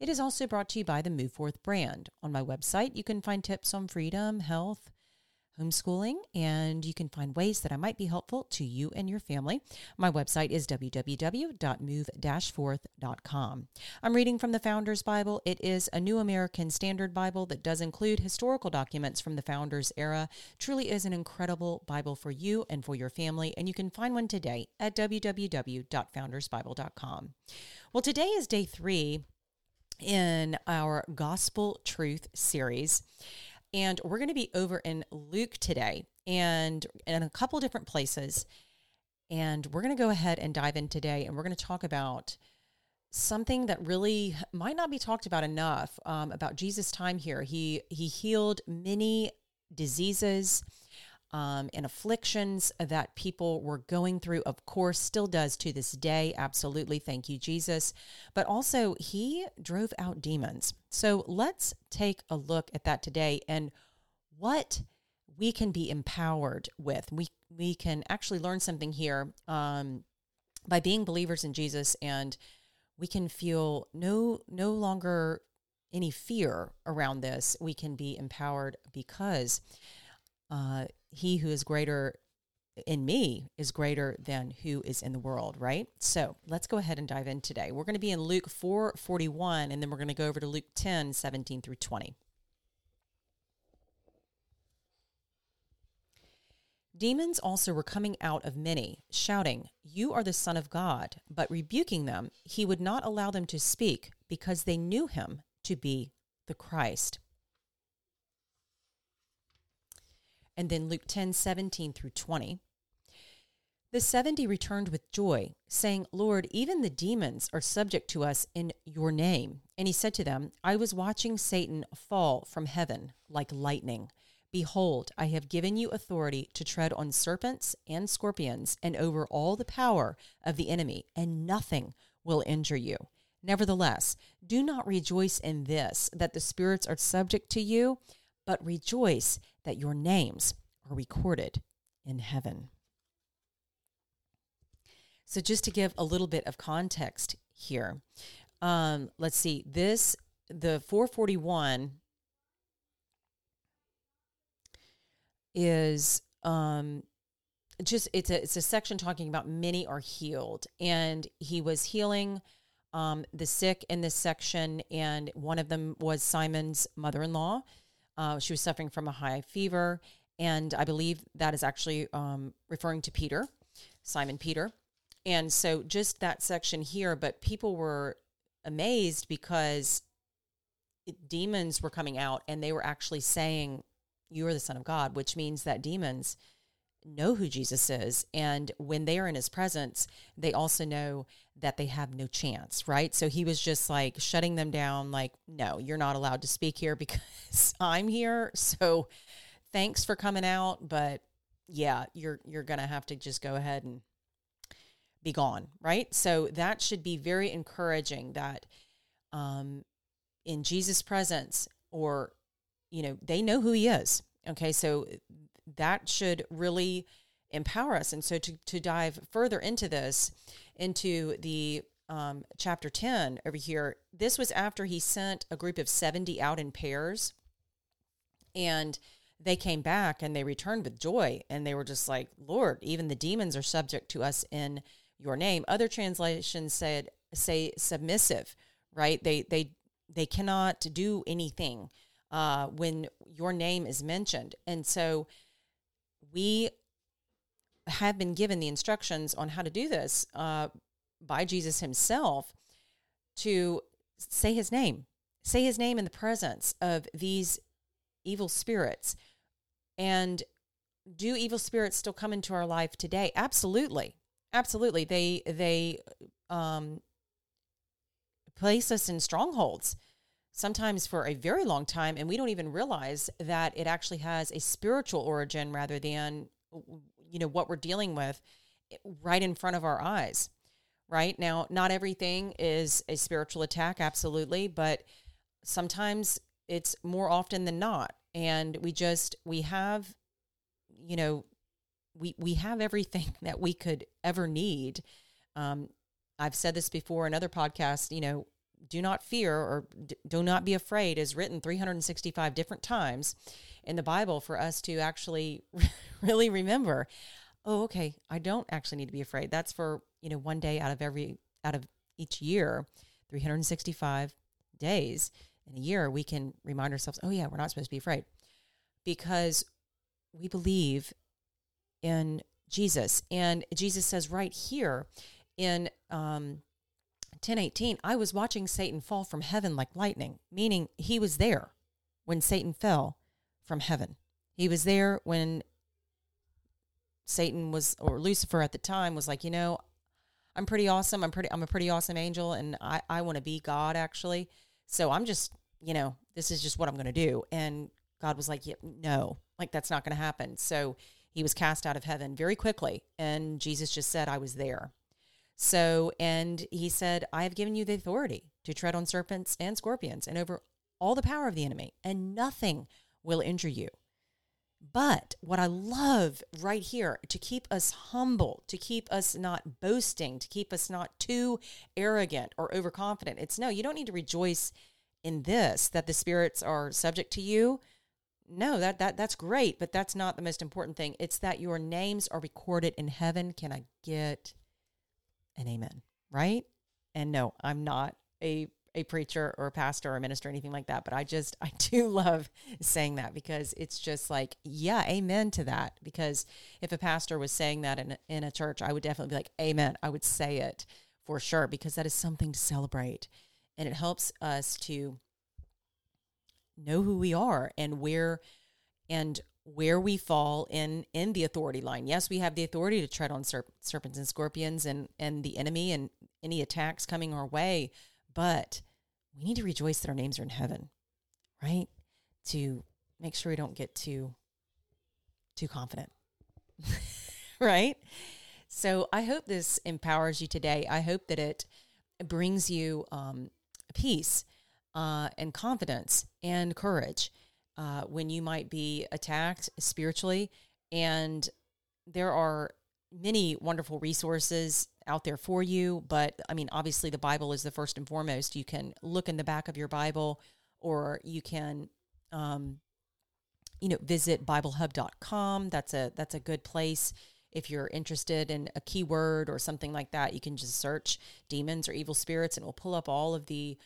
It is also brought to you by the Move Forth brand. On my website, you can find tips on freedom, health, homeschooling, and you can find ways that I might be helpful to you and your family. My website is www.move-forth.com. I'm reading from the Founders Bible. It is a New American Standard Bible that does include historical documents from the Founders era. Truly is an incredible Bible for you and for your family, and you can find one today at www.foundersbible.com. Well, today is day three in our Gospel Truth series. And we're going to be over in Luke today and in a couple different places. And we're going to go ahead and dive in today and we're going to talk about something that really might not be talked about enough um, about Jesus' time here. He he healed many diseases um, and afflictions that people were going through, of course, still does to this day. Absolutely. Thank you, Jesus. But also, he drove out demons. So let's take a look at that today and what we can be empowered with. We, we can actually learn something here um, by being believers in Jesus, and we can feel no, no longer any fear around this. We can be empowered because uh, he who is greater in me is greater than who is in the world, right? So let's go ahead and dive in today. We're going to be in Luke 4 41, and then we're going to go over to Luke 10 17 through 20. Demons also were coming out of many, shouting, You are the Son of God. But rebuking them, he would not allow them to speak because they knew him to be the Christ. And then Luke 10 17 through 20. The 70 returned with joy, saying, Lord, even the demons are subject to us in your name. And he said to them, I was watching Satan fall from heaven like lightning. Behold, I have given you authority to tread on serpents and scorpions and over all the power of the enemy, and nothing will injure you. Nevertheless, do not rejoice in this, that the spirits are subject to you, but rejoice that your names are recorded in heaven. So, just to give a little bit of context here, um, let's see. This, the 441 is um, just it's a it's a section talking about many are healed and he was healing um, the sick in this section and one of them was simon's mother-in-law uh, she was suffering from a high fever. And I believe that is actually um, referring to Peter, Simon Peter. And so just that section here, but people were amazed because it, demons were coming out and they were actually saying, You are the Son of God, which means that demons know who Jesus is. And when they are in his presence, they also know that they have no chance, right? So he was just like shutting them down, like, no, you're not allowed to speak here because I'm here. So thanks for coming out. But yeah, you're you're gonna have to just go ahead and be gone, right? So that should be very encouraging that um in Jesus' presence or you know, they know who he is. Okay, so that should really empower us. And so to, to dive further into this, into the um, chapter 10 over here, this was after he sent a group of 70 out in pairs. And they came back and they returned with joy. And they were just like, Lord, even the demons are subject to us in your name. Other translations said, say submissive, right? They, they, they cannot do anything uh, when your name is mentioned. And so we have been given the instructions on how to do this uh, by Jesus himself. to say his name, say his name in the presence of these evil spirits. And do evil spirits still come into our life today? Absolutely. Absolutely. They they um place us in strongholds sometimes for a very long time and we don't even realize that it actually has a spiritual origin rather than you know what we're dealing with right in front of our eyes right? Now not everything is a spiritual attack absolutely but sometimes it's more often than not and we just we have you know we we have everything that we could ever need. Um, i've said this before in other podcasts you know do not fear or do not be afraid is written 365 different times in the bible for us to actually really remember oh okay i don't actually need to be afraid. That's for you know one day out of every out of each year 365 days in a year we can remind ourselves oh yeah we're not supposed to be afraid because we believe in jesus. And jesus says right here in um, 1018 i was watching satan fall from heaven like lightning meaning he was there when satan fell from heaven. He was there when satan was or lucifer at the time was like you know i'm pretty awesome. I'm pretty i'm a pretty awesome angel and i i want to be god actually. So i'm just you know this is just what i'm going to do. And god was like yeah, no like that's not going to happen. So he was cast out of heaven very quickly and jesus just said i was there so, and he said, I have given you the authority to tread on serpents and scorpions and over all the power of the enemy, and nothing will injure you. But what I love right here to keep us humble, to keep us not boasting, to keep us not too arrogant or overconfident, it's no, you don't need to rejoice in this that the spirits are subject to you. No, that, that that's great, but that's not the most important thing. It's that your names are recorded in heaven. Can I get and amen, right? And no, I'm not a a preacher or a pastor or a minister or anything like that, but I just I do love saying that because it's just like, yeah, amen to that. Because if a pastor was saying that in in a church, I would definitely be like, amen. I would say it for sure because that is something to celebrate, and it helps us to know who we are and where and where we fall in in the authority line. Yes, we have the authority to tread on serp- serpents and scorpions and and the enemy and any attacks coming our way, but we need to rejoice that our names are in heaven, right? To make sure we don't get too too confident. right? So I hope this empowers you today. I hope that it brings you um, peace uh, and confidence and courage uh, when you might be attacked spiritually. And there are many wonderful resources out there for you. But I mean, obviously, the Bible is the first and foremost. You can look in the back of your Bible or you can. Um, you know, visit biblehub.com. That's a that's a good place if you're interested in a keyword or something like that. You can just search demons or evil spirits and it will pull up all of the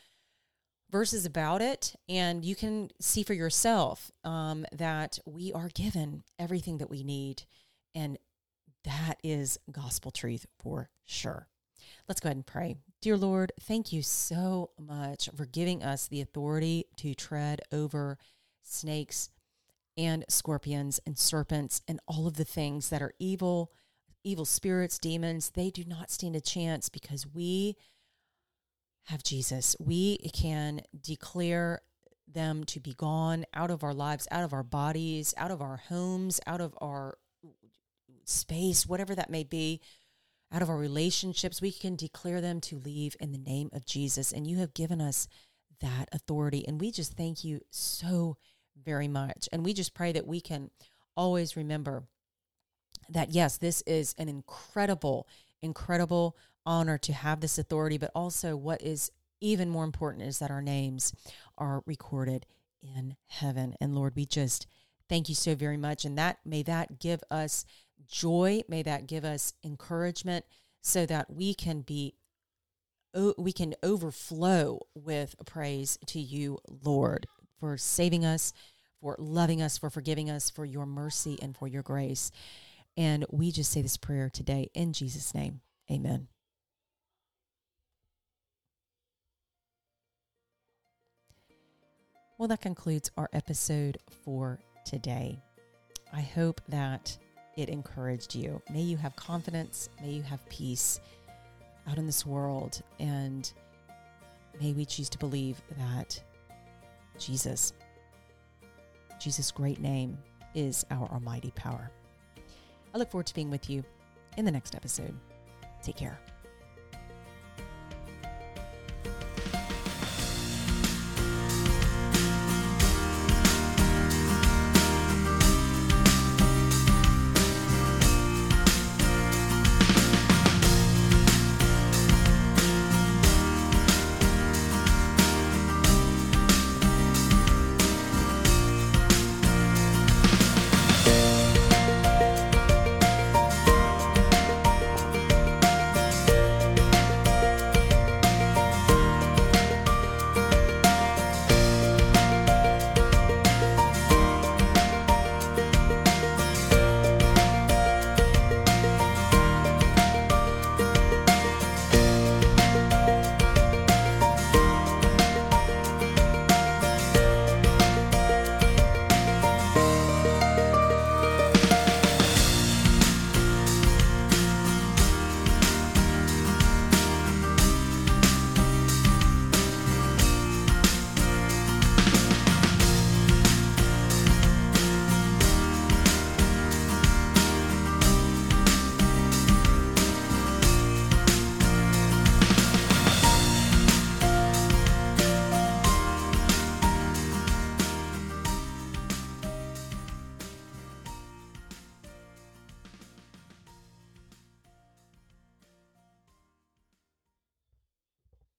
verses about it, and you can see for yourself um, that we are given everything that we need. And that is gospel truth for sure. Let's go ahead and pray. Dear Lord, thank you so much for giving us the authority to tread over snakes and scorpions and serpents and all of the things that are evil, evil spirits, demons. They do not stand a chance because we have Jesus, we can declare them to be gone out of our lives, out of our bodies, out of our homes, out of our space, whatever that may be, out of our relationships. We can declare them to leave in the name of Jesus. And you have given us that authority. And we just thank you so very much. And we just pray that we can always remember that, yes, this is an incredible, incredible honor to have this authority, but also what is even more important is that our names are recorded in heaven. And Lord, we just thank you so very much. And that may that give us joy, may that give us encouragement so that we can be we can overflow with praise to you, Lord, for saving us, for loving us, for forgiving us, for your mercy and for your grace. And we just say this prayer today in Jesus' name. Amen. Well, that concludes our episode for today. I hope that it encouraged you. May you have confidence, may you have peace out in this world, and may we choose to believe that Jesus, Jesus' great name, is our almighty power. I look forward to being with you in the next episode. Take care.